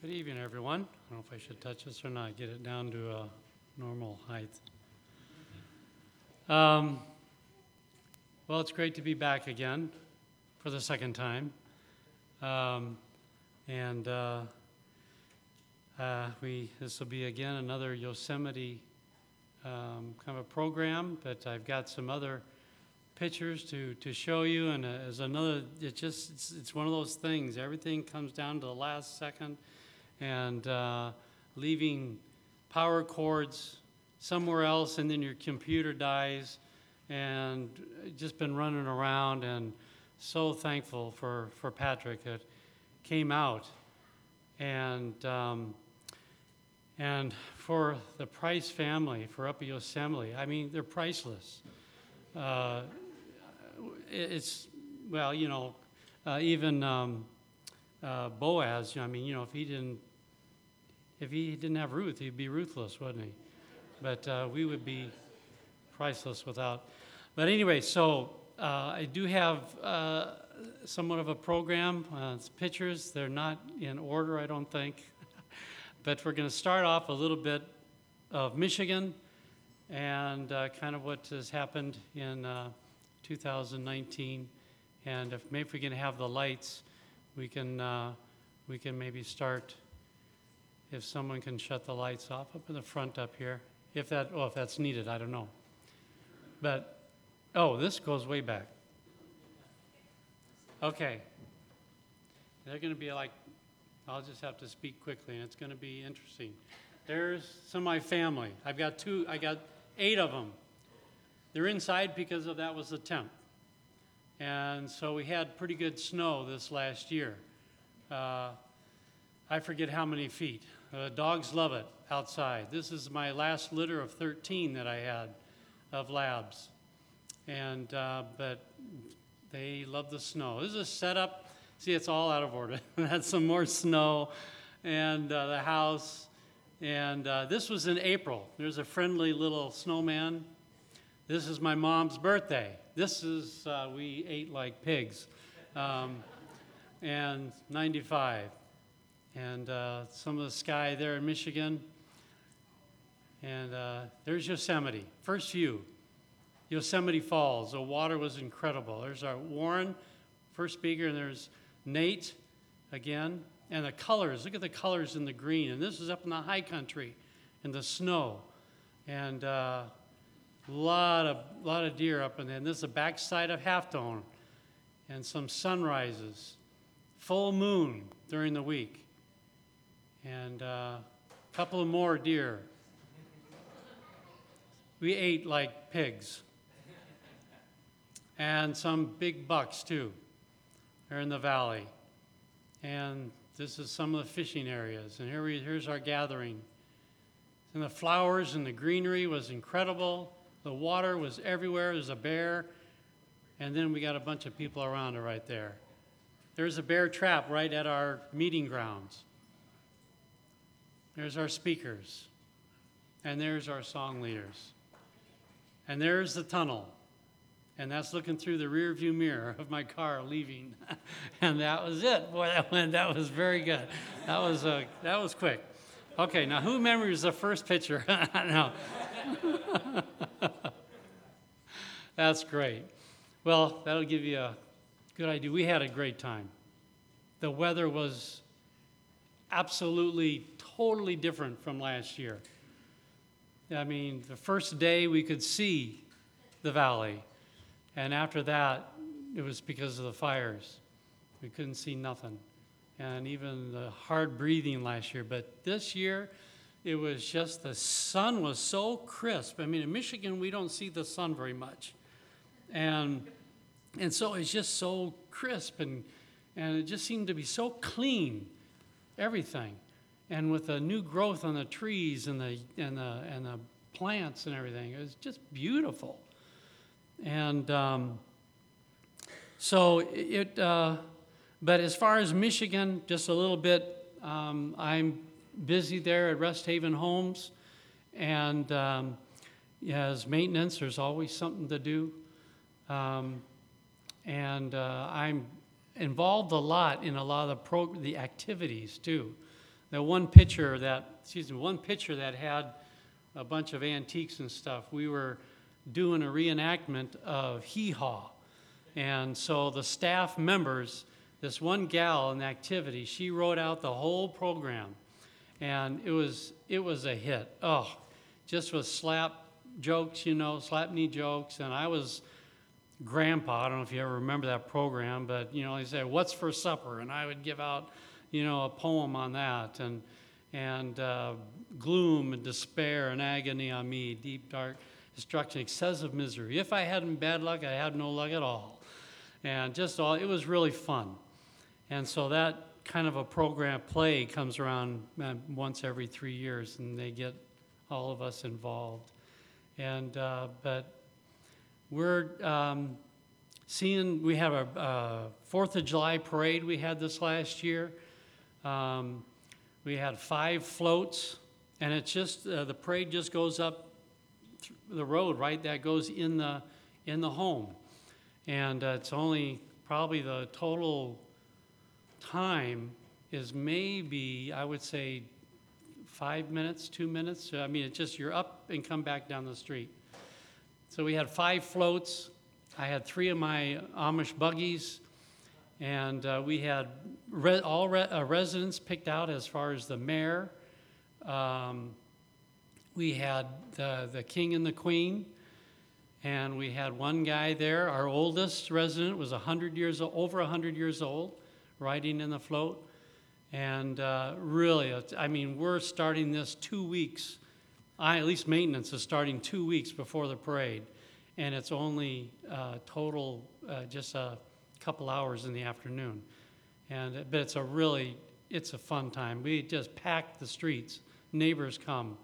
Good evening, everyone. I don't know if I should touch this or not, get it down to a normal height. Um, well, it's great to be back again for the second time. Um, and uh, uh, we, this will be again another Yosemite um, kind of a program, but I've got some other pictures to, to show you. And uh, as another, it just, it's, it's one of those things. Everything comes down to the last second and uh, leaving power cords somewhere else, and then your computer dies, and just been running around, and so thankful for, for Patrick that came out, and um, and for the Price family, for Upper Yosemite, I mean, they're priceless. Uh, it's well, you know, uh, even um, uh, Boaz. I mean, you know, if he didn't if he didn't have Ruth, he'd be ruthless, wouldn't he? But uh, we would be priceless without. But anyway, so uh, I do have uh, somewhat of a program. Uh, it's pictures. They're not in order, I don't think. but we're going to start off a little bit of Michigan and uh, kind of what has happened in uh, 2019. And if maybe we can have the lights, we can we can maybe start if someone can shut the lights off up in the front up here. If that, oh, if that's needed, I don't know. But, oh, this goes way back. Okay. They're going to be like, I'll just have to speak quickly, and it's going to be interesting. There's some of my family. I've got two, I got eight of them. They're inside because of that was the temp. And so we had pretty good snow this last year. Uh, I forget how many feet. Uh, dogs love it outside. This is my last litter of 13 that I had of labs. And, uh, but they love the snow. This is a setup. See, it's all out of order. That's some more snow and uh, the house. And uh, this was in April. There's a friendly little snowman. This is my mom's birthday. This is, uh, we ate like pigs. Um, and 95 and uh, some of the sky there in Michigan. And uh, there's Yosemite. First view, Yosemite Falls. The water was incredible. There's our Warren, first speaker, and there's Nate again. And the colors, look at the colors in the green. And this is up in the high country in the snow. And a uh, lot of, lot of deer up in there. And this is the backside of Half Dome and some sunrises. Full moon during the week and uh, a couple more deer. We ate like pigs. And some big bucks, too. They're in the valley. And this is some of the fishing areas. And here we, here's our gathering. And the flowers and the greenery was incredible. The water was everywhere. There's a bear. And then we got a bunch of people around it right there. There's a bear trap right at our meeting grounds. There's our speakers. And there's our song leaders. And there's the tunnel. And that's looking through the rear view mirror of my car leaving. and that was it. Boy, that went, that was very good. That was, uh, that was quick. Okay, now who remembers the first picture? no. That's great. Well, that'll give you a good idea. We had a great time. The weather was absolutely totally different from last year. I mean, the first day we could see the valley, and after that, it was because of the fires. We couldn't see nothing. And even the hard breathing last year. But this year, it was just the sun was so crisp. I mean, in Michigan, we don't see the sun very much. And, and so it's just so crisp, and, and it just seemed to be so clean, everything and with the new growth on the trees and the and the and the plants and everything, it was just beautiful. And um, so it. Uh, but as far as Michigan, just a little bit. Um, I'm busy there at Rest Haven Homes, and um, as maintenance, there's always something to do. Um, and uh, I'm involved a lot in a lot of the, pro- the activities too that one picture that, excuse me, one picture that had a bunch of antiques and stuff. We were doing a reenactment of Hee Haw. And so the staff members, this one gal in the activity, she wrote out the whole program. And it was, it was a hit. Oh, just with slap jokes, you know, slap knee jokes. And I was grandpa. I don't know if you ever remember that program, but, you know, he said, What's for supper? And I would give out, you know, a poem on that. And, and uh, gloom and despair and agony on me, deep, dark destruction, excessive misery. If I hadn't bad luck, I had no luck at all. And just all, it was really fun. And so that kind of a program play comes around uh, once every three years, and they get all of us involved. And, uh, but we're um, seeing, we have a, a, Fourth of July parade we had this last year. Um, we had five floats, and it's just, uh, the parade just goes up the road, right? That goes in the, in the home. And uh, it's only probably the total time is maybe, I would say, five minutes, two minutes. I mean, it's just you're up and come back down the street. So we had five floats. I had three of my Amish buggies, and uh, we had re- all re- uh, residents picked out as far as the mayor. Um, we had the, the king and the queen, and we had one guy there. Our oldest resident was 100 years over 100 years old, riding in the float. And uh, really, I mean, we're starting this two weeks I, at least maintenance is starting two weeks before the parade, and it's only uh, total uh, just a couple hours in the afternoon. And but it's a really it's a fun time. We just pack the streets. Neighbors come,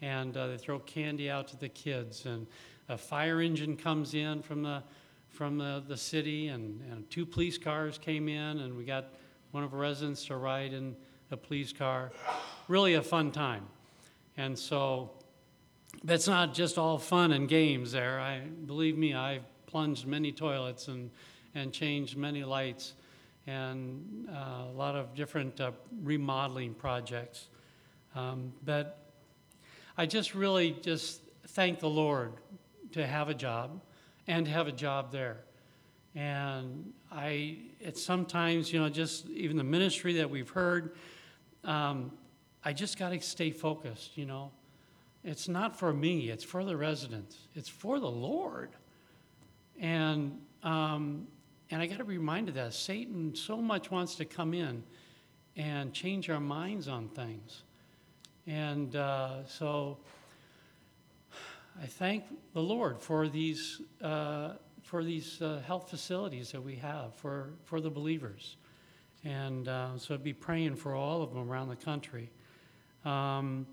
and uh, they throw candy out to the kids, and a fire engine comes in from the from the, the city, and, and two police cars came in, and we got one of our residents to ride in a police car. Really a fun time. And so it's not just all fun and games there. I believe me, I've plunged many toilets and, and changed many lights and uh, a lot of different uh, remodeling projects. Um, but I just really just thank the Lord to have a job and to have a job there. And I, it's sometimes, you know, just even the ministry that we've heard, um, I just got to stay focused, you know. It's not for me, it's for the residents, it's for the Lord. And, um, and I got to be reminded that Satan so much wants to come in and change our minds on things. And uh, so I thank the Lord for these, uh, for these uh, health facilities that we have for, for the believers. And uh, so I'd be praying for all of them around the country. Um,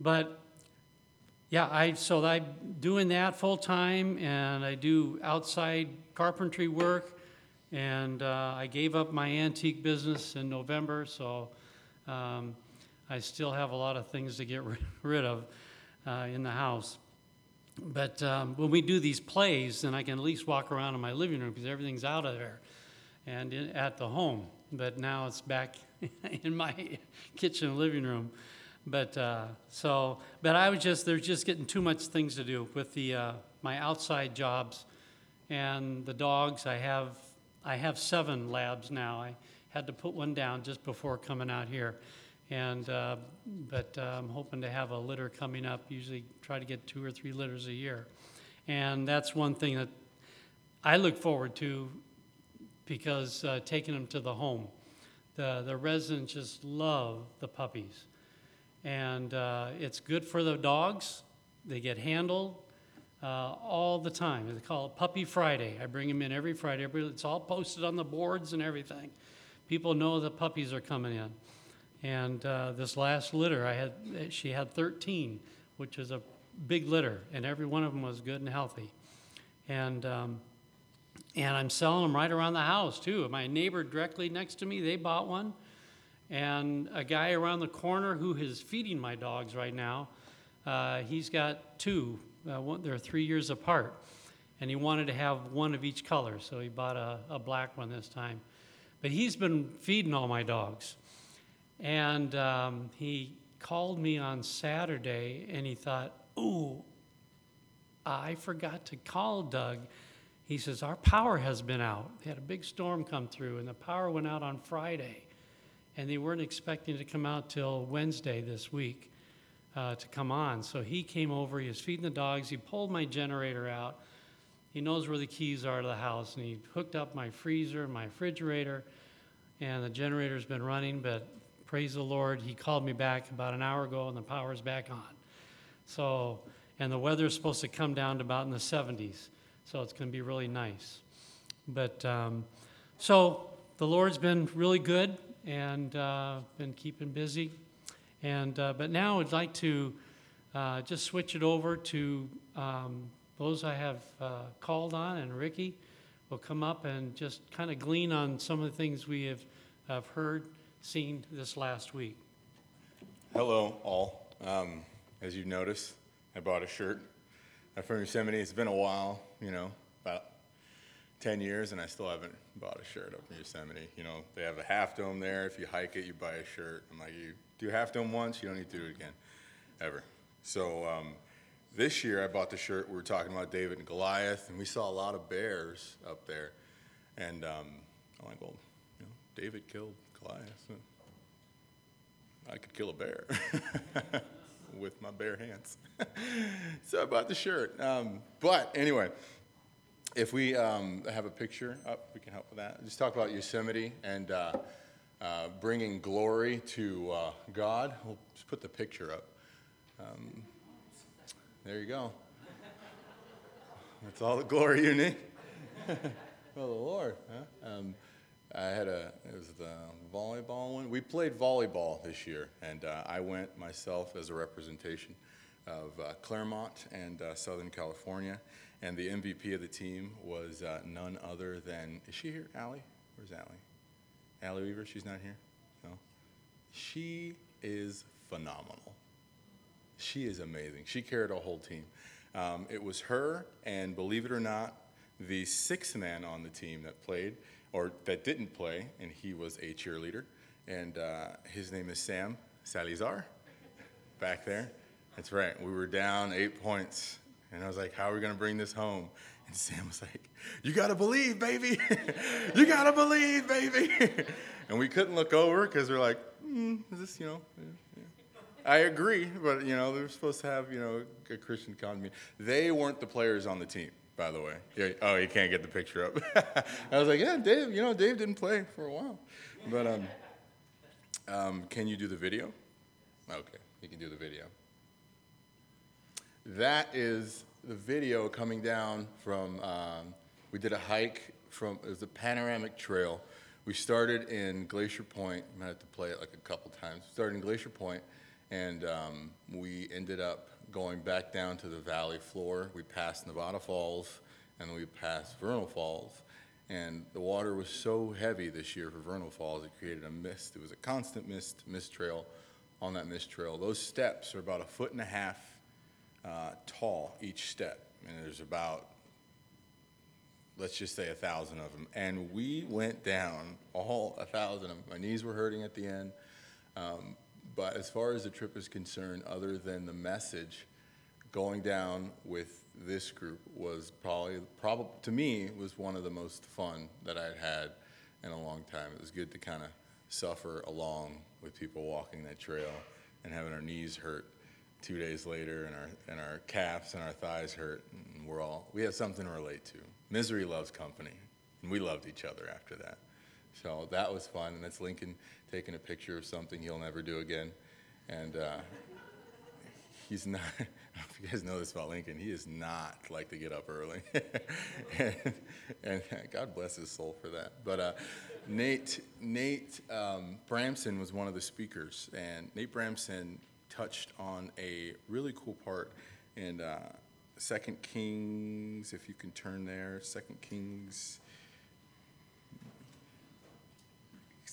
but yeah, I so I'm doing that full time, and I do outside carpentry work, and uh, I gave up my antique business in November, so um, I still have a lot of things to get rid of uh, in the house. But um, when we do these plays, then I can at least walk around in my living room because everything's out of there and in, at the home. But now it's back in my kitchen living room. But uh, so, but I was just there's just getting too much things to do with the uh, my outside jobs and the dogs. I have I have seven labs now. I had to put one down just before coming out here, and uh, but uh, I'm hoping to have a litter coming up. Usually try to get two or three litters a year, and that's one thing that I look forward to because uh, taking them to the home. The the residents just love the puppies and uh, it's good for the dogs. They get handled uh, all the time. They call it Puppy Friday. I bring them in every Friday. It's all posted on the boards and everything. People know the puppies are coming in. And uh, this last litter, I had she had 13, which is a big litter, and every one of them was good and healthy. And um, and I'm selling them right around the house too. My neighbor directly next to me, they bought one and a guy around the corner who is feeding my dogs right now, uh, he's got two. Uh, one, they're three years apart. And he wanted to have one of each color, so he bought a, a black one this time. But he's been feeding all my dogs. And um, he called me on Saturday and he thought, Ooh, I forgot to call Doug. He says, Our power has been out. They had a big storm come through, and the power went out on Friday. And they weren't expecting to come out till Wednesday this week uh, to come on. So he came over, he was feeding the dogs, he pulled my generator out. He knows where the keys are to the house, and he hooked up my freezer, my refrigerator, and the generator's been running, but praise the Lord, he called me back about an hour ago, and the power's back on. So, and the weather's supposed to come down to about in the 70s, so it's going to be really nice. But um, so the Lord's been really good and uh, been keeping busy. And uh, but now I'd like to uh, just switch it over to um, those I have uh, called on, and Ricky will come up and just kind of glean on some of the things we have, have heard, seen this last week. Hello, all. Um, as you notice, I bought a shirt from Yosemite. It's been a while, you know, 10 years, and I still haven't bought a shirt up in Yosemite. You know, they have a half dome there. If you hike it, you buy a shirt. I'm like, you do half dome once, you don't need to do it again, ever. So, um, this year I bought the shirt. We were talking about David and Goliath, and we saw a lot of bears up there. And um, I'm like, well, you know, David killed Goliath. I could kill a bear with my bare hands. so I bought the shirt. Um, but anyway, if we um, have a picture up, we can help with that. Just talk about Yosemite and uh, uh, bringing glory to uh, God. We'll just put the picture up. Um, there you go. That's all the glory you need. well, the Lord. Huh? Um, I had a, it was the volleyball one. We played volleyball this year, and uh, I went myself as a representation of uh, Claremont and uh, Southern California. And the MVP of the team was uh, none other than, is she here? Allie? Where's Allie? Allie Weaver? She's not here? No? She is phenomenal. She is amazing. She carried a whole team. Um, it was her, and believe it or not, the sixth man on the team that played, or that didn't play, and he was a cheerleader. And uh, his name is Sam Salizar, back there. That's right. We were down eight points, and I was like, "How are we going to bring this home?" And Sam was like, "You got to believe, baby. you got to believe, baby." and we couldn't look over because we're like, mm, "Is this, you know?" I agree, but you know they're supposed to have you know a Christian economy. They weren't the players on the team, by the way. Yeah, oh, you can't get the picture up. I was like, yeah, Dave. You know, Dave didn't play for a while, but um, um, can you do the video? Okay, you can do the video. That is the video coming down from. Um, we did a hike from. It was a panoramic trail. We started in Glacier Point. I might have to play it like a couple times. Started in Glacier Point and um, we ended up going back down to the valley floor. We passed Nevada Falls, and we passed Vernal Falls. And the water was so heavy this year for Vernal Falls, it created a mist. It was a constant mist, mist trail on that mist trail. Those steps are about a foot and a half uh, tall each step, and there's about let's just say a thousand of them. And we went down all a thousand of them. My knees were hurting at the end. Um, but as far as the trip is concerned, other than the message, going down with this group was probably, probably to me, was one of the most fun that I'd had in a long time. It was good to kind of suffer along with people walking that trail and having our knees hurt two days later and our, and our calves and our thighs hurt. And we're all, we have something to relate to. Misery loves company. And we loved each other after that. So that was fun. And that's Lincoln taking a picture of something he'll never do again. And uh, he's not, if you guys know this about Lincoln, he is not like to get up early. and, and, God bless his soul for that. But uh, Nate, Nate um, Bramsen was one of the speakers. And Nate Bramsen touched on a really cool part in uh, Second Kings, if you can turn there, Second Kings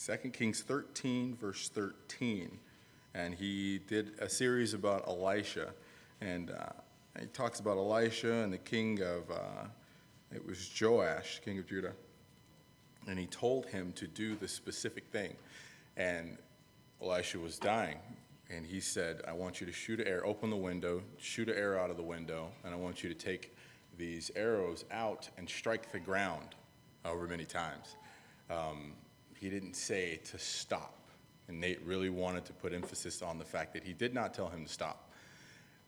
2 Kings 13, verse 13. And he did a series about Elisha. And uh, he talks about Elisha and the king of, uh, it was Joash, king of Judah. And he told him to do the specific thing. And Elisha was dying, and he said, I want you to shoot an arrow, open the window, shoot an arrow out of the window, and I want you to take these arrows out and strike the ground over many times. Um, he didn't say to stop. And Nate really wanted to put emphasis on the fact that he did not tell him to stop.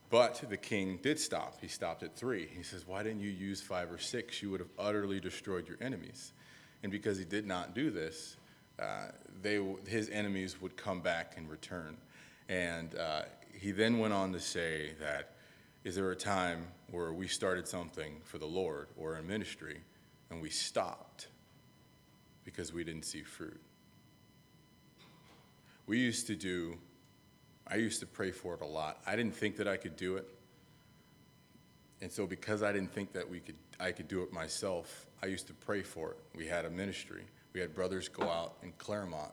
But the king did stop. He stopped at three. He says, Why didn't you use five or six? You would have utterly destroyed your enemies. And because he did not do this, uh, they, his enemies would come back and return. And uh, he then went on to say that, Is there a time where we started something for the Lord or in ministry and we stopped because we didn't see fruit? We used to do, I used to pray for it a lot. I didn't think that I could do it. And so because I didn't think that we could I could do it myself, I used to pray for it. We had a ministry. We had brothers go out in Claremont,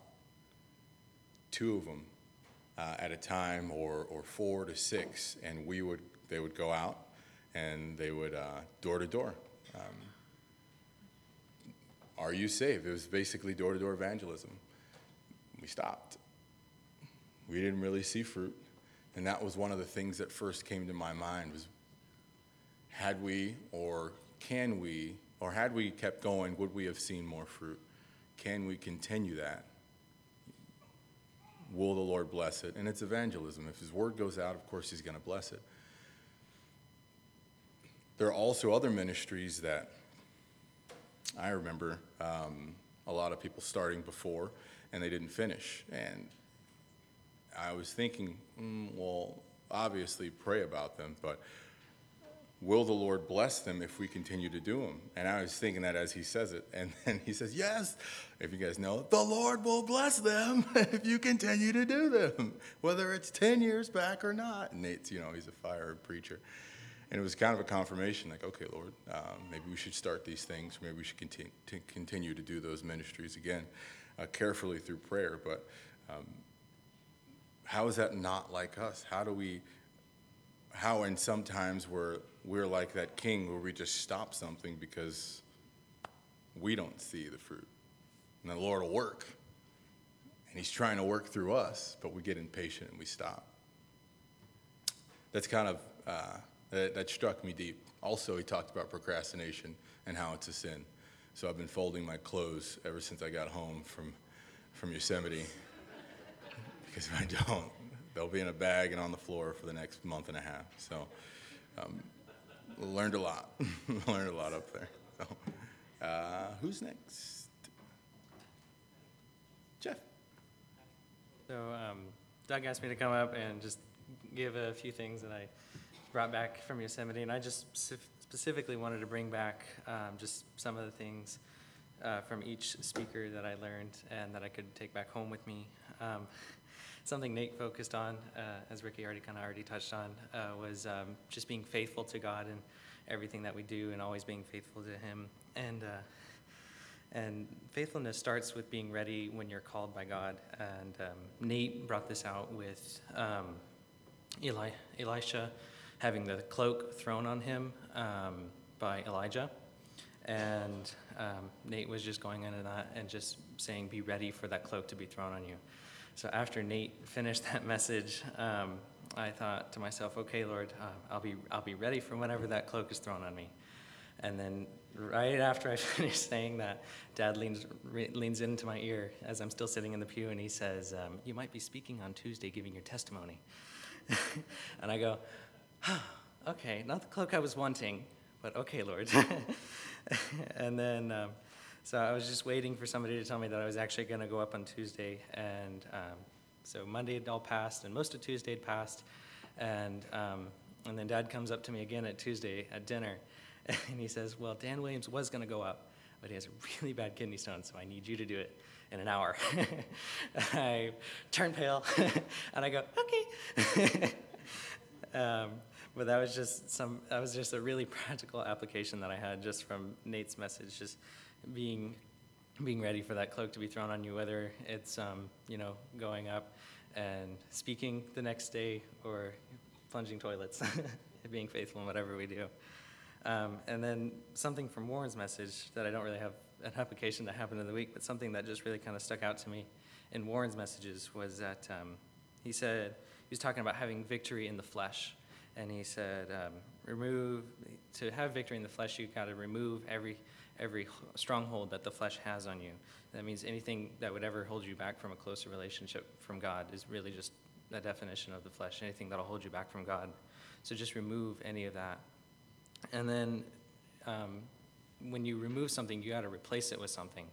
two of them uh, at a time, or, or four to six, and we would they would go out and they would uh, door to door. Um, Are you saved? It was basically door to door evangelism. We stopped. We didn't really see fruit, and that was one of the things that first came to my mind was had we or can we or had we kept going would we have seen more fruit can we continue that will the lord bless it? And it's evangelism. If his word goes out of course he's going to bless it. There are also other ministries that i remember um, a lot of people starting before and they didn't finish. And i was thinking mm, well obviously pray about them but will the Lord bless them if we continue to do them? And I was thinking that as he says it. And then he says, Yes, if you guys know, the Lord will bless them if you continue to do them, whether it's 10 years back or not. And Nate's, you know, he's a fire preacher. And it was kind of a confirmation like, okay, Lord, um, maybe we should start these things. Maybe we should continue to, continue to do those ministries again, uh, carefully through prayer. But um, how is that not like us? How do we, how and sometimes we're we're like that king where we just stop something because we don't see the fruit. And the Lord will work. And He's trying to work through us, but we get impatient and we stop. That's kind of, uh, that, that struck me deep. Also, he talked about procrastination and how it's a sin. So I've been folding my clothes ever since I got home from, from Yosemite. because if I don't, they'll be in a bag and on the floor for the next month and a half. So, um, learned a lot. learned a lot up there. So, uh, who's next? Jeff. So um, Doug asked me to come up and just give a few things that I brought back from Yosemite, and I just specifically wanted to bring back um, just some of the things uh, from each speaker that I learned and that I could take back home with me. Um, something Nate focused on, uh, as Ricky already kind of already touched on, uh, was um, just being faithful to God and everything that we do, and always being faithful to Him. And uh, and faithfulness starts with being ready when you're called by God. And um, Nate brought this out with um, Eli, Elisha having the cloak thrown on him um, by Elijah. And um, Nate was just going into that and just saying, Be ready for that cloak to be thrown on you. So after Nate finished that message, um, I thought to myself, okay, Lord, uh, I'll, be, I'll be ready for whenever that cloak is thrown on me. And then right after I finished saying that, Dad leans, re- leans into my ear as I'm still sitting in the pew and he says, um, You might be speaking on Tuesday giving your testimony. and I go, oh, Okay, not the cloak I was wanting, but okay, Lord. and then. Um, so I was just waiting for somebody to tell me that I was actually going to go up on Tuesday. And um, so Monday had all passed, and most of Tuesday had passed. And, um, and then Dad comes up to me again at Tuesday at dinner, and he says, Well, Dan Williams was going to go up, but he has a really bad kidney stone, so I need you to do it in an hour. I turn pale, and I go, Okay. um, but that was just some that was just a really practical application that I had just from Nate's message just being being ready for that cloak to be thrown on you, whether it's um, you know going up and speaking the next day or plunging toilets, being faithful in whatever we do. Um, and then something from Warren's message that I don't really have an application that happened in the week, but something that just really kind of stuck out to me in Warren's messages was that um, he said he was talking about having victory in the flesh, and he said um, remove to have victory in the flesh, you've got to remove every every stronghold that the flesh has on you. That means anything that would ever hold you back from a closer relationship from God is really just a definition of the flesh. Anything that'll hold you back from God. So just remove any of that. And then um, when you remove something, you got to replace it with something.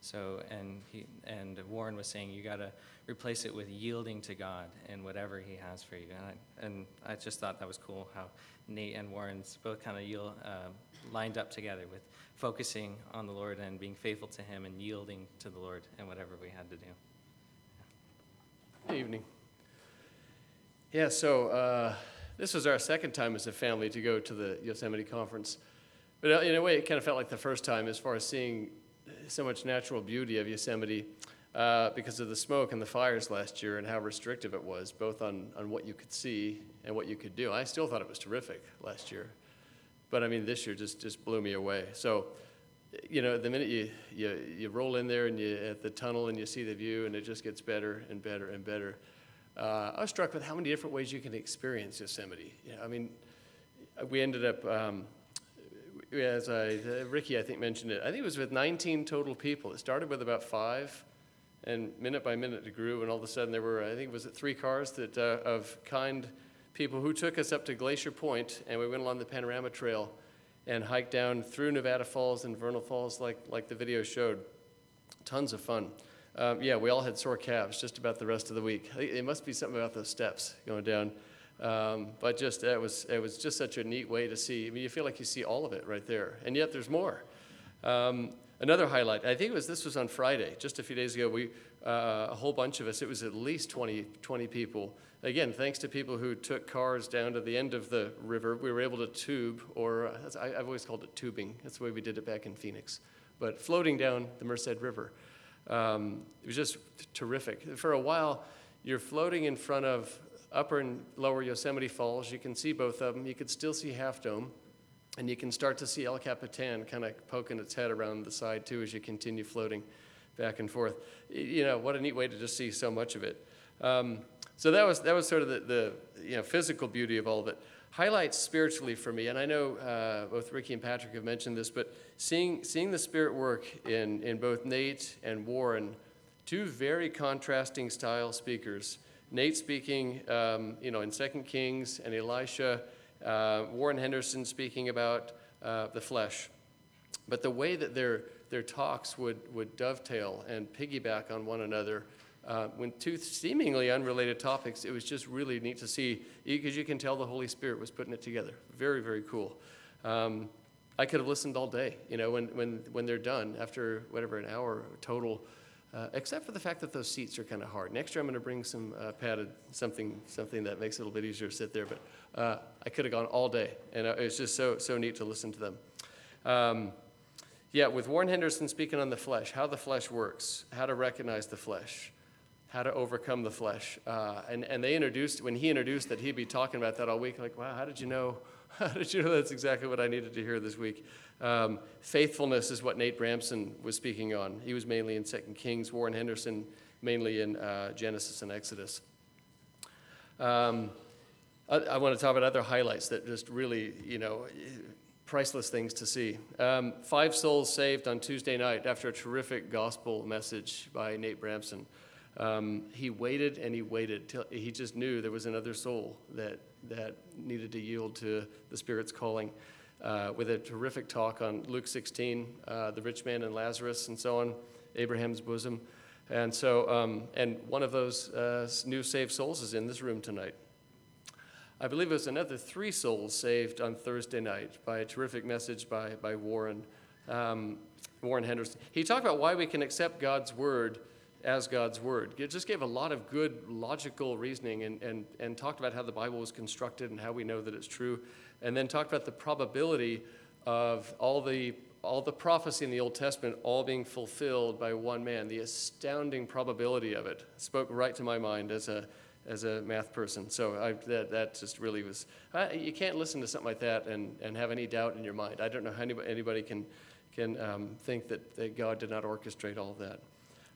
So, and he, and Warren was saying you got to replace it with yielding to God and whatever He has for you. And I, and I just thought that was cool how Nate and Warren's both kind of yield, uh, lined up together with focusing on the Lord and being faithful to Him and yielding to the Lord and whatever we had to do. Good evening. Yeah, so uh, this was our second time as a family to go to the Yosemite Conference. But uh, in a way, it kind of felt like the first time as far as seeing so much natural beauty of Yosemite uh, because of the smoke and the fires last year and how restrictive it was, both on, on what you could see and what you could do. I still thought it was terrific last year. But I mean, this year just, just blew me away. So, you know, the minute you, you, you roll in there and you at the tunnel and you see the view and it just gets better and better and better. Uh, I was struck with how many different ways you can experience Yosemite. I mean, we ended up, um, as I, uh, Ricky, I think, mentioned it, I think it was with 19 total people. It started with about five, and minute by minute it grew, and all of a sudden there were, I think, was it three cars that uh, of kind people who took us up to Glacier Point, and we went along the Panorama Trail and hiked down through Nevada Falls and Vernal Falls, like, like the video showed. Tons of fun. Um, yeah, we all had sore calves just about the rest of the week. It must be something about those steps going down. Um, but just it was it was just such a neat way to see. I mean, you feel like you see all of it right there, and yet there's more. Um, another highlight. I think it was this was on Friday, just a few days ago. We uh, a whole bunch of us. It was at least 20, 20 people. Again, thanks to people who took cars down to the end of the river, we were able to tube, or uh, I, I've always called it tubing. That's the way we did it back in Phoenix. But floating down the Merced River. Um, it was just terrific. For a while, you're floating in front of upper and lower Yosemite Falls. You can see both of them. You could still see Half Dome. And you can start to see El Capitan kind of poking its head around the side, too, as you continue floating back and forth. You know, what a neat way to just see so much of it. Um, so that was, that was sort of the, the you know, physical beauty of all of it highlights spiritually for me, and I know uh, both Ricky and Patrick have mentioned this, but seeing, seeing the Spirit work in, in both Nate and Warren, two very contrasting style speakers. Nate speaking, um, you know, in Second Kings, and Elisha, uh, Warren Henderson speaking about uh, the flesh. But the way that their, their talks would, would dovetail and piggyback on one another uh, when two seemingly unrelated topics, it was just really neat to see because you can tell the Holy Spirit was putting it together. Very, very cool. Um, I could have listened all day, you know, when, when, when they're done after whatever, an hour total, uh, except for the fact that those seats are kind of hard. Next year I'm going to bring some uh, padded, something, something that makes it a little bit easier to sit there, but uh, I could have gone all day, and uh, it was just so, so neat to listen to them. Um, yeah, with Warren Henderson speaking on the flesh, how the flesh works, how to recognize the flesh how to overcome the flesh. Uh, and, and they introduced, when he introduced that he'd be talking about that all week, like, wow, how did you know? How did you know that's exactly what I needed to hear this week? Um, faithfulness is what Nate Bramsen was speaking on. He was mainly in Second Kings, Warren Henderson mainly in uh, Genesis and Exodus. Um, I, I want to talk about other highlights that just really, you know, priceless things to see. Um, five souls saved on Tuesday night after a terrific gospel message by Nate Bramsen. Um, he waited and he waited till he just knew there was another soul that, that needed to yield to the Spirit's calling. Uh, with a terrific talk on Luke 16, uh, the rich man and Lazarus, and so on, Abraham's bosom. And so, um, and one of those uh, new saved souls is in this room tonight. I believe it was another three souls saved on Thursday night by a terrific message by, by Warren, um, Warren Henderson. He talked about why we can accept God's word as God's Word. It just gave a lot of good logical reasoning and, and, and talked about how the Bible was constructed and how we know that it's true, and then talked about the probability of all the, all the prophecy in the Old Testament all being fulfilled by one man, the astounding probability of it. Spoke right to my mind as a, as a math person. So I, that, that just really was, I, you can't listen to something like that and, and have any doubt in your mind. I don't know how anybody, anybody can, can um, think that, that God did not orchestrate all of that.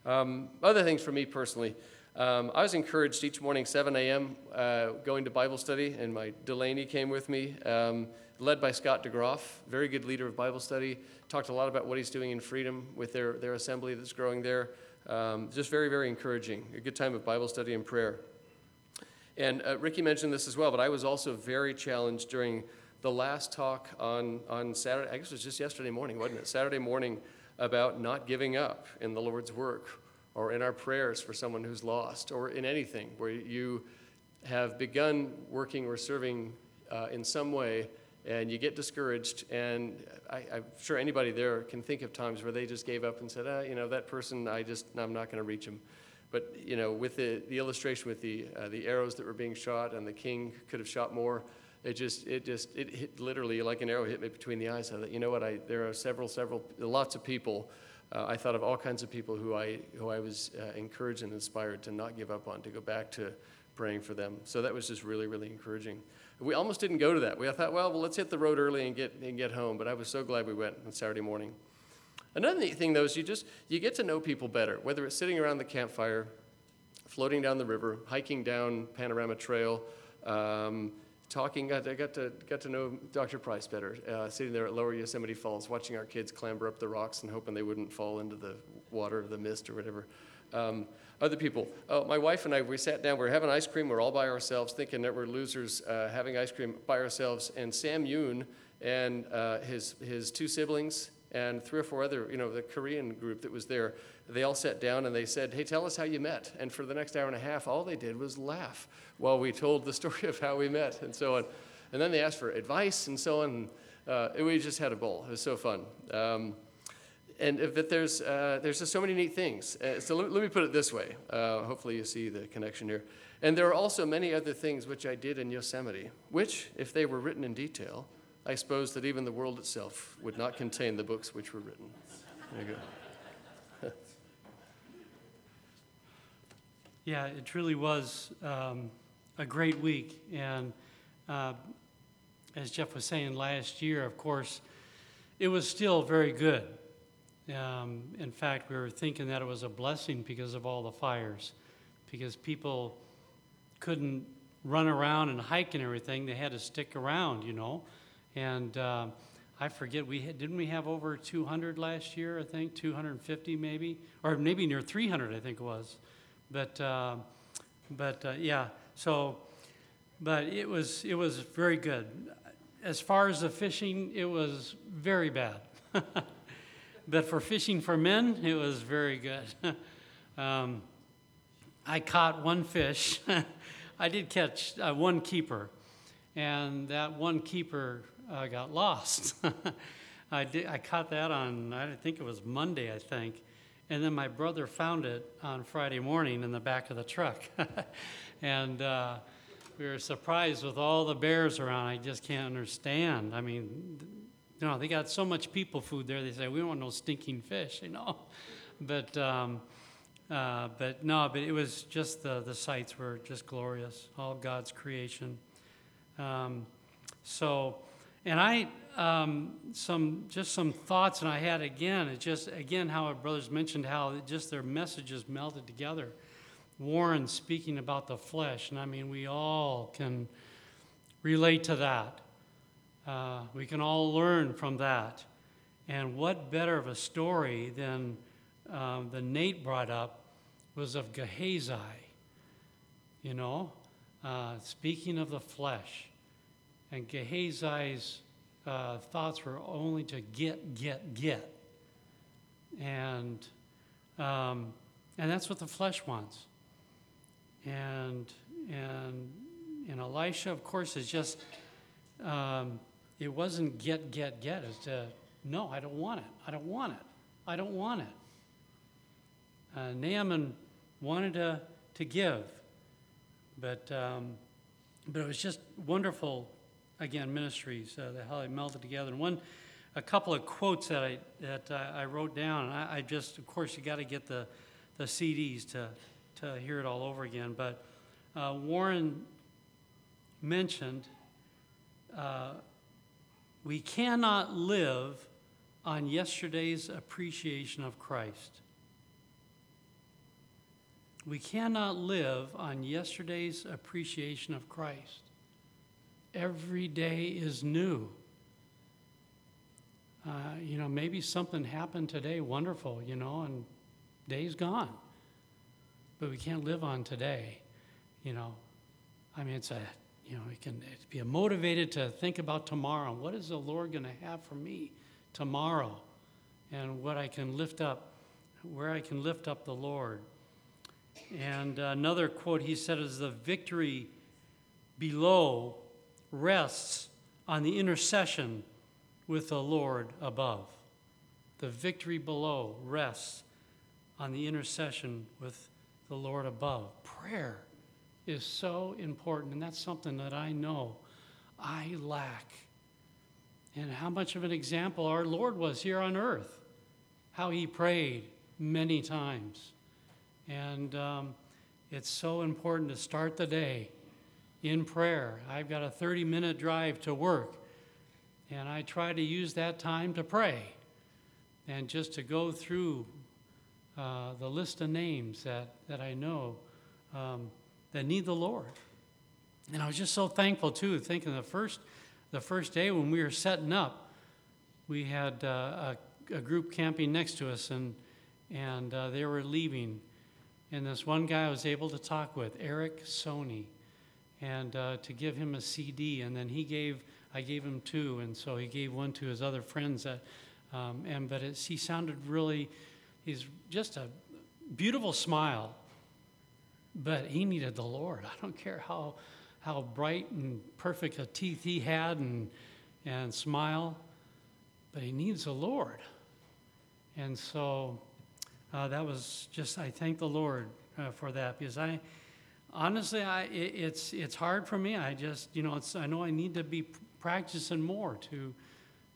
Um, other things for me personally, um, I was encouraged each morning, 7 a.m., uh, going to Bible study, and my Delaney came with me, um, led by Scott DeGroff, very good leader of Bible study. Talked a lot about what he's doing in Freedom with their, their assembly that's growing there. Um, just very, very encouraging. A good time of Bible study and prayer. And uh, Ricky mentioned this as well, but I was also very challenged during the last talk on, on Saturday, I guess it was just yesterday morning, wasn't it? Saturday morning about not giving up in the Lord's work or in our prayers for someone who's lost or in anything where you have begun working or serving uh, in some way and you get discouraged. And I, am sure anybody there can think of times where they just gave up and said, ah, you know, that person, I just, I'm not going to reach him. But, you know, with the, the illustration with the, uh, the arrows that were being shot and the king could have shot more, it just, it just, it hit literally like an arrow hit me between the eyes. I thought, you know what, I, there are several, several, lots of people. Uh, I thought of all kinds of people who I, who I was uh, encouraged and inspired to not give up on, to go back to praying for them. So that was just really, really encouraging. We almost didn't go to that. We I thought, well, well, let's hit the road early and get, and get home. But I was so glad we went on Saturday morning. Another neat thing, though, is you just you get to know people better, whether it's sitting around the campfire, floating down the river, hiking down Panorama Trail, um, talking. I got to got to know Dr. Price better, uh, sitting there at Lower Yosemite Falls, watching our kids clamber up the rocks and hoping they wouldn't fall into the water, or the mist, or whatever. Um, other people. Oh, my wife and I, we sat down, we are having ice cream, we are all by ourselves, thinking that we're losers uh, having ice cream by ourselves. And Sam Yoon and uh, his, his two siblings and three or four other, you know, the Korean group that was there, they all sat down and they said, Hey, tell us how you met. And for the next hour and a half, all they did was laugh while we told the story of how we met and so on. And then they asked for advice and so on. Uh, we just had a ball. It was so fun. Um, and that there's, uh, there's just so many neat things. Uh, so let, let, me put it this way. Uh, hopefully you see the connection here. And there are also many other things which I did in Yosemite, which, if they were written in detail, I suppose that even the world itself would not contain the books which were written. There you go. Yeah, it truly was um, a great week. And uh, as Jeff was saying last year, of course, it was still very good. Um, in fact, we were thinking that it was a blessing because of all the fires, because people couldn't run around and hike and everything. They had to stick around, you know. And uh, I forget, we had, didn't we have over 200 last year? I think 250 maybe, or maybe near 300. I think it was. But uh, but uh, yeah, so but it was it was very good. As far as the fishing, it was very bad. but for fishing for men, it was very good. um, I caught one fish. I did catch uh, one keeper, and that one keeper uh, got lost. I, did, I caught that on, I think it was Monday, I think. And then my brother found it on Friday morning in the back of the truck. and uh, we were surprised with all the bears around. I just can't understand. I mean, you know, they got so much people food there. They say we don't want no stinking fish, you know. But um, uh, but no, but it was just the the sights were just glorious. All God's creation. Um, so, and I um, some just some thoughts, and I had again. It just again how our brothers mentioned how just their messages melted together. Warren speaking about the flesh, and I mean we all can relate to that. Uh, we can all learn from that. And what better of a story than um, the Nate brought up was of Gehazi. You know, uh, speaking of the flesh, and Gehazi's uh, thoughts were only to get, get, get, and um, and that's what the flesh wants. And and and Elisha, of course, is just um, it wasn't get, get, get. It's to, no, I don't want it. I don't want it. I don't want it. Uh, Naaman wanted to, to give, but, um, but it was just wonderful, again, ministries, uh, how they melted together. And one, a couple of quotes that I, that I, I wrote down, and I, I, just, of course, you got to get the, the CDs to, to hear it all over again. But uh, Warren mentioned uh, we cannot live on yesterday's appreciation of Christ. We cannot live on yesterday's appreciation of Christ. Every day is new. Uh, you know, maybe something happened today, wonderful, you know, and day's gone. But we can't live on today, you know. I mean, it's a, you know, we can be motivated to think about tomorrow. What is the Lord going to have for me tomorrow? And what I can lift up, where I can lift up the Lord. And another quote he said is the victory below rests on the intercession with the Lord above. The victory below rests on the intercession with the Lord above. Prayer is so important, and that's something that I know I lack. And how much of an example our Lord was here on earth, how he prayed many times. And um, it's so important to start the day in prayer. I've got a 30 minute drive to work, and I try to use that time to pray and just to go through uh, the list of names that, that I know um, that need the Lord. And I was just so thankful too, thinking the first, the first day when we were setting up, we had uh, a, a, group camping next to us, and and uh, they were leaving. And this one guy I was able to talk with, Eric Sony, and uh, to give him a CD. And then he gave, I gave him two, and so he gave one to his other friends. That, um, and but he sounded really, he's just a beautiful smile. But he needed the Lord. I don't care how how bright and perfect a teeth he had and and smile, but he needs the Lord. And so uh, that was just, I thank the Lord uh, for that because I, honestly, I, it, it's, it's hard for me. I just, you know, I know I need to be practicing more to,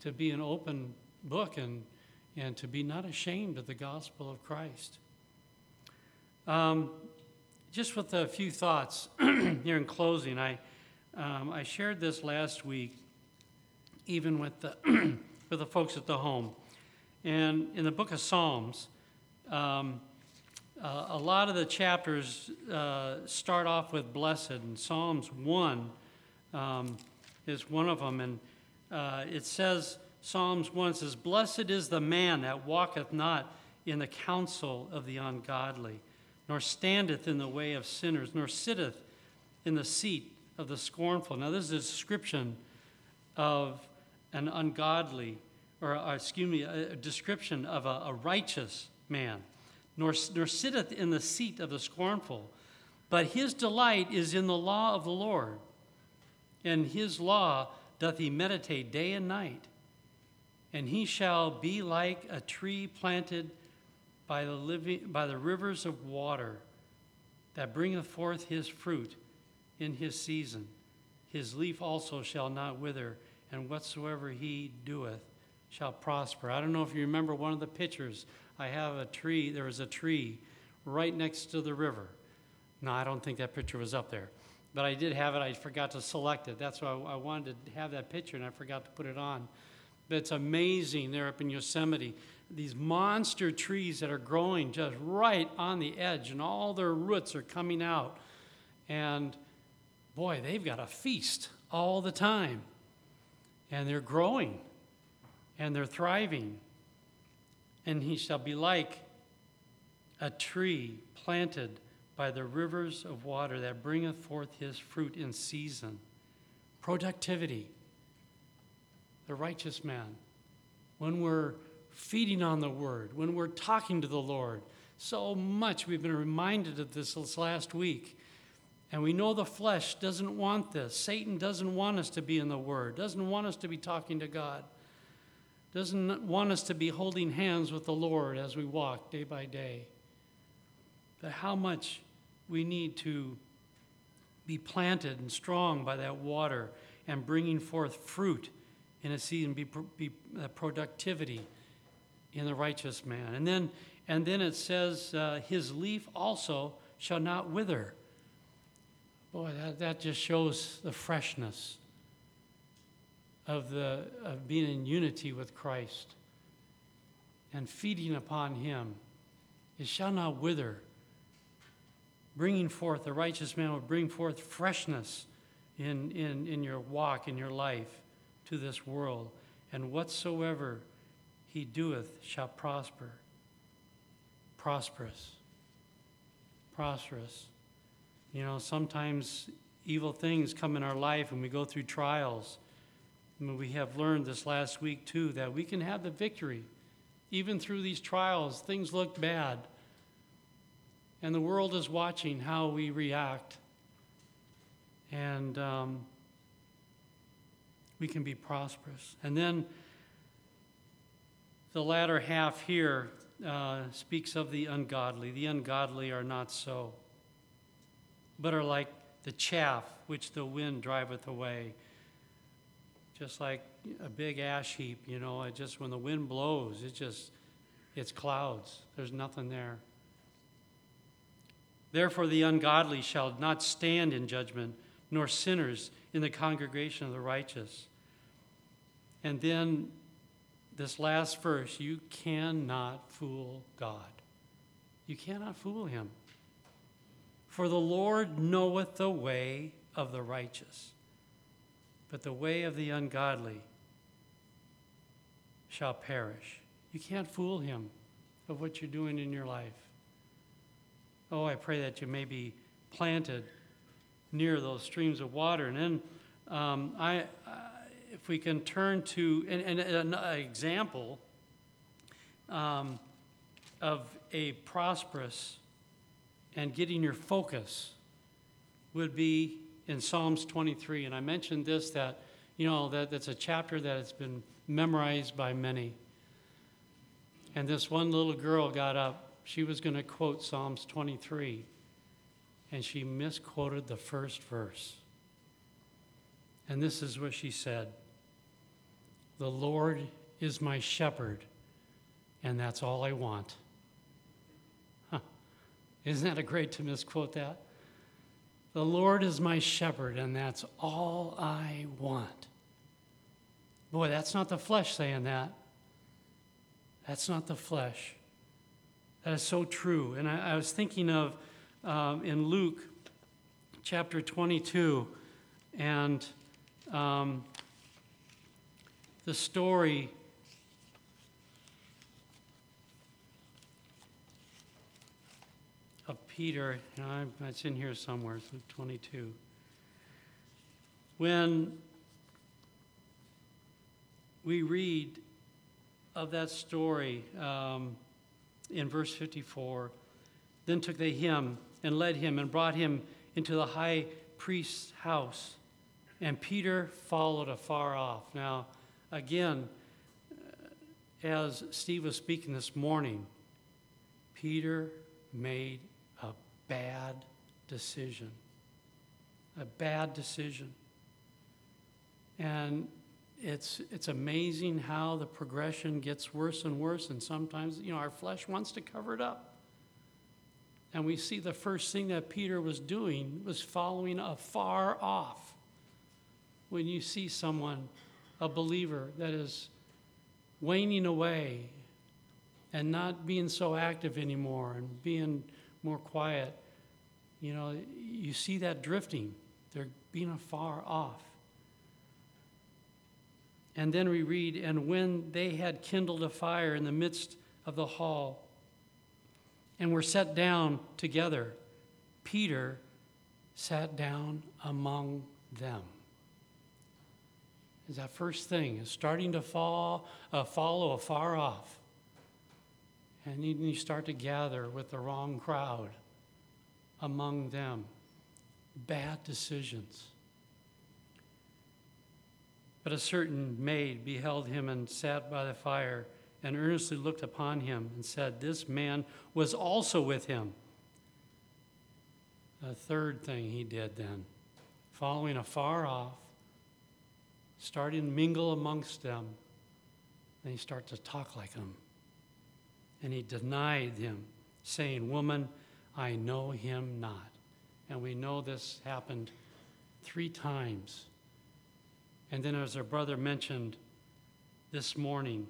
to be an open book and, and to be not ashamed of the gospel of Christ. Um, just with a few thoughts here in closing, I, um, I shared this last week, even with the, with the folks at the home. And in the book of Psalms, um, uh, a lot of the chapters uh, start off with blessed, and Psalms 1 um, is one of them. And uh, it says, Psalms 1 says, Blessed is the man that walketh not in the counsel of the ungodly, nor standeth in the way of sinners, nor sitteth in the seat of the scornful. Now, this is a description of an ungodly, or, or excuse me, a description of a, a righteous man, nor, nor sitteth in the seat of the scornful. But his delight is in the law of the Lord, and his law doth he meditate day and night. And he shall be like a tree planted by the, living, by the rivers of water that bringeth forth his fruit in his season. His leaf also shall not wither, and whatsoever he doeth shall prosper. I don't know if you remember one of the pictures I have a tree, there was a tree right next to the river. No, I don't think that picture was up there. But I did have it, I forgot to select it. That's why I wanted to have that picture and I forgot to put it on. But it's amazing there up in Yosemite. These monster trees that are growing just right on the edge, and all their roots are coming out. And boy, they've got a feast all the time. And they're growing and they're thriving and he shall be like a tree planted by the rivers of water that bringeth forth his fruit in season. Productivity. The righteous man. When we're feeding on the word, when we're talking to the Lord, so much we've been reminded of this this last week. And we know the flesh doesn't want this. Satan doesn't want us to be in the Word, doesn't want us to be talking to God doesn't want us to be holding hands with the Lord as we walk day by day. But how much we need to be planted and strong by that water and bringing forth fruit in a season, be, be uh, productivity in the righteous man. And then, and then it says, uh, his leaf also shall not wither. Boy, that, that just shows the freshness of, the, of being in unity with Christ and feeding upon Him. It shall not wither. bringing forth, the righteous man will bring forth freshness in, in, in your walk, in your life to this world. And whatsoever he doeth shall prosper. Prosperous. Prosperous. You know, sometimes evil things come in our life and we go through trials. We have learned this last week too that we can have the victory. Even through these trials, things look bad. And the world is watching how we react. And um, we can be prosperous. And then the latter half here uh, speaks of the ungodly. The ungodly are not so, but are like the chaff which the wind driveth away. Just like a big ash heap, you know, it just when the wind blows, it just, it's clouds. There's nothing there. Therefore, the ungodly shall not stand in judgment, nor sinners in the congregation of the righteous. And then this last verse you cannot fool God. You cannot fool him. For the Lord knoweth the way of the righteous, but the way of the ungodly shall perish. You can't fool him of what you're doing in your life. Oh, I pray that you may be planted near those streams of water. And then um, I, if we can turn to and, and an example um, of a prosperous and getting your focus would be in Psalms 23. And I mentioned this that, you know, that, that's a chapter that has been memorized by many. And this one little girl got up. She was going to quote Psalms 23, and she misquoted the first verse. And this is what she said The Lord is my shepherd, and that's all I want. Huh. Isn't that a great to misquote that? The Lord is my shepherd, and that's all I want. Boy, that's not the flesh saying that. That's not the flesh. That is so true. And I, I was thinking of um, in Luke chapter 22 and um, the story of Peter. You it's in here somewhere, it's Luke 22. When we read of that story um, in verse 54, then took they him and led him and brought him into the high priest's house. And Peter followed afar off. Now, again, as Steve was speaking this morning, Peter made bad decision. A bad decision. And it's, it's amazing how the progression gets worse and worse, and sometimes, you know, our flesh wants to cover it up. And we see the first thing that Peter was doing was following afar off. When you see someone, a believer, that is waning away and not being so active anymore and being more quiet, you know, you see that drifting. They're being afar off. And then we read, and when they had kindled a fire in the midst of the hall and were set down together, Peter sat down among them. Is that first thing is starting to fall, uh, follow afar off. And then you start to gather with the wrong crowd among them. Bad decisions. But a certain maid beheld him and sat by the fire and earnestly looked upon him and said, This man was also with him. A third thing he did then, following afar off, starting to mingle amongst them, and he started to talk like them. And he denied him, saying, Woman, I know him not. And we know this happened three times and then, as our brother mentioned this morning,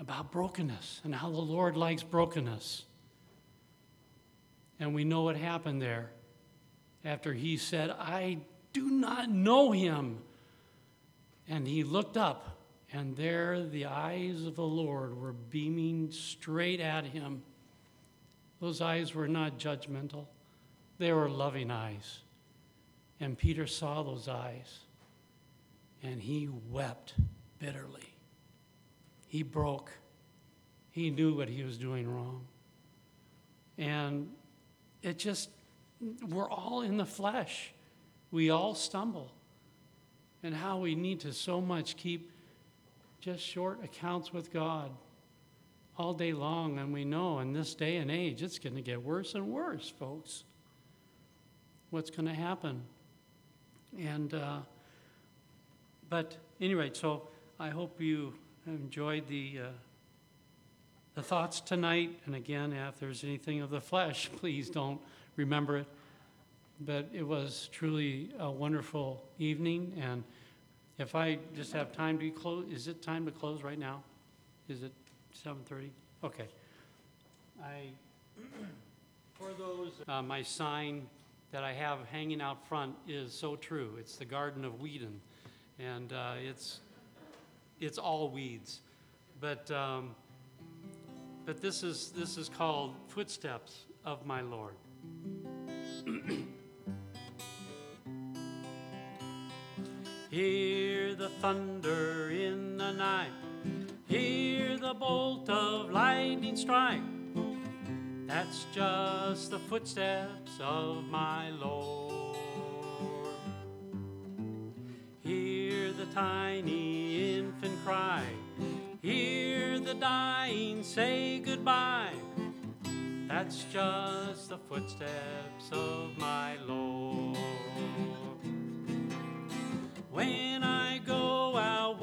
about brokenness and how the Lord likes brokenness. And we know what happened there after he said, I do not know him. And he looked up, and there the eyes of the Lord were beaming straight at him. Those eyes were not judgmental, they were loving eyes. And Peter saw those eyes, and he wept bitterly. He broke. He knew what he was doing wrong. And it just, we're all in the flesh. We all stumble. And how we need to so much keep just short accounts with God all day long. And we know in this day and age, it's going to get worse and worse, folks. What's going to happen? And, uh, but anyway, so I hope you enjoyed the, uh, the thoughts tonight. And again, if there's anything of the flesh, please don't remember it. But it was truly a wonderful evening. And if I just have time to close, is it time to close right now? Is it 7:30? Okay. I, for those, uh, my sign that I have hanging out front is so true. It's the Garden of Whedon, and uh, it's it's all weeds, but um, but this is this is called Footsteps of My Lord. Hear the thunder in the night, hear the bolt of lightning strike. That's just the footsteps of my Lord. Hear the tiny infant cry, hear the dying say goodbye. That's just the footsteps of my Lord. When I go out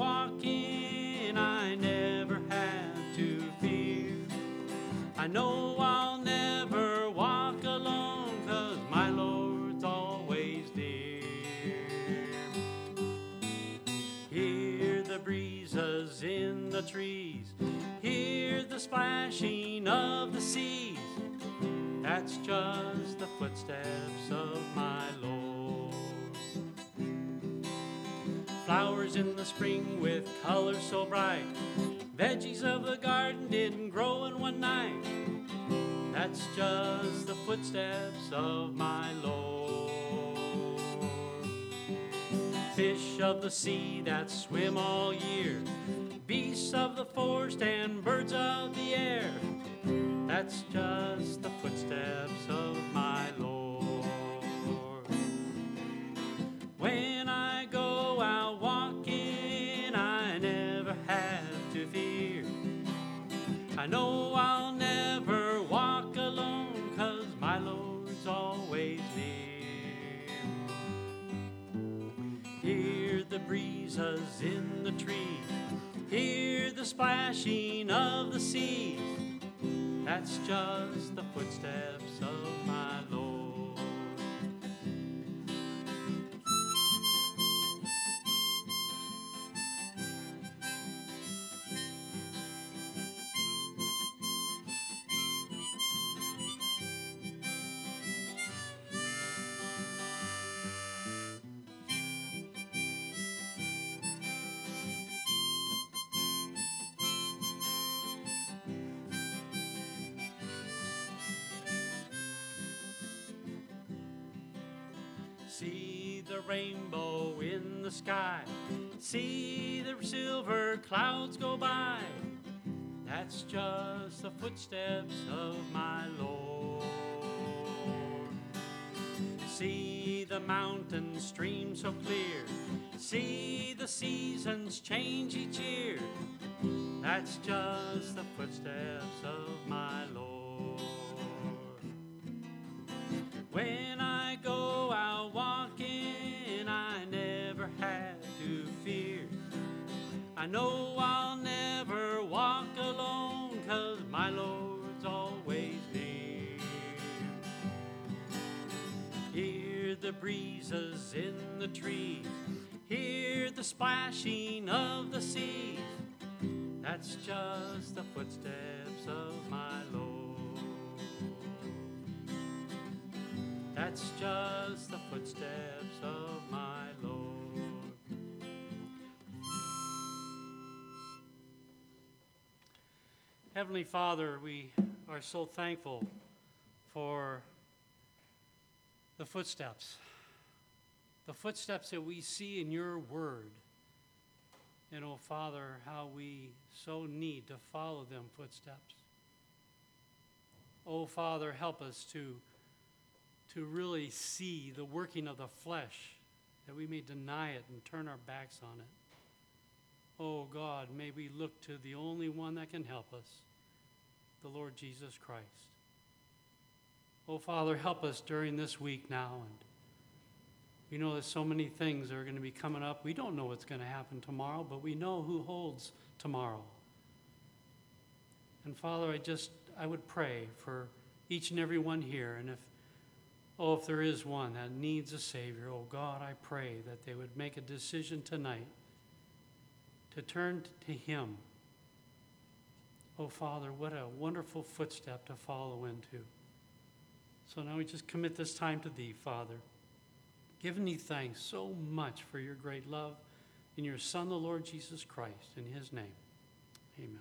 in the spring with colors so bright. Veggies of the garden didn't grow in one night. That's just the footsteps of my Lord. Fish of the sea that swim all year, beasts of the forest and birds of the air. That's just the footsteps of my Lord. Know I'll never walk alone, cause my Lord's always near. Hear the breezes in the trees, hear the splashing of the seas. That's just the footsteps of See the rainbow in the sky. See the silver clouds go by. That's just the footsteps of my Lord. See the mountain stream so clear. See the seasons change each year. That's just the footsteps of my Lord. Know I'll never walk alone, cause my Lord's always near. Hear the breezes in the trees, hear the splashing of the seas. That's just the footsteps of my Lord. That's just the footsteps of my Lord. Heavenly Father, we are so thankful for the footsteps, the footsteps that we see in your word. And oh, Father, how we so need to follow them footsteps. Oh, Father, help us to, to really see the working of the flesh, that we may deny it and turn our backs on it. Oh, God, may we look to the only one that can help us, the Lord Jesus Christ. Oh, Father, help us during this week now. And we know there's so many things that are going to be coming up. We don't know what's going to happen tomorrow, but we know who holds tomorrow. And Father, I just, I would pray for each and every one here. And if, oh, if there is one that needs a Savior, oh God, I pray that they would make a decision tonight to turn to Him. Oh, Father, what a wonderful footstep to follow into. So now we just commit this time to Thee, Father, giving Thee thanks so much for your great love in your Son, the Lord Jesus Christ. In His name, amen.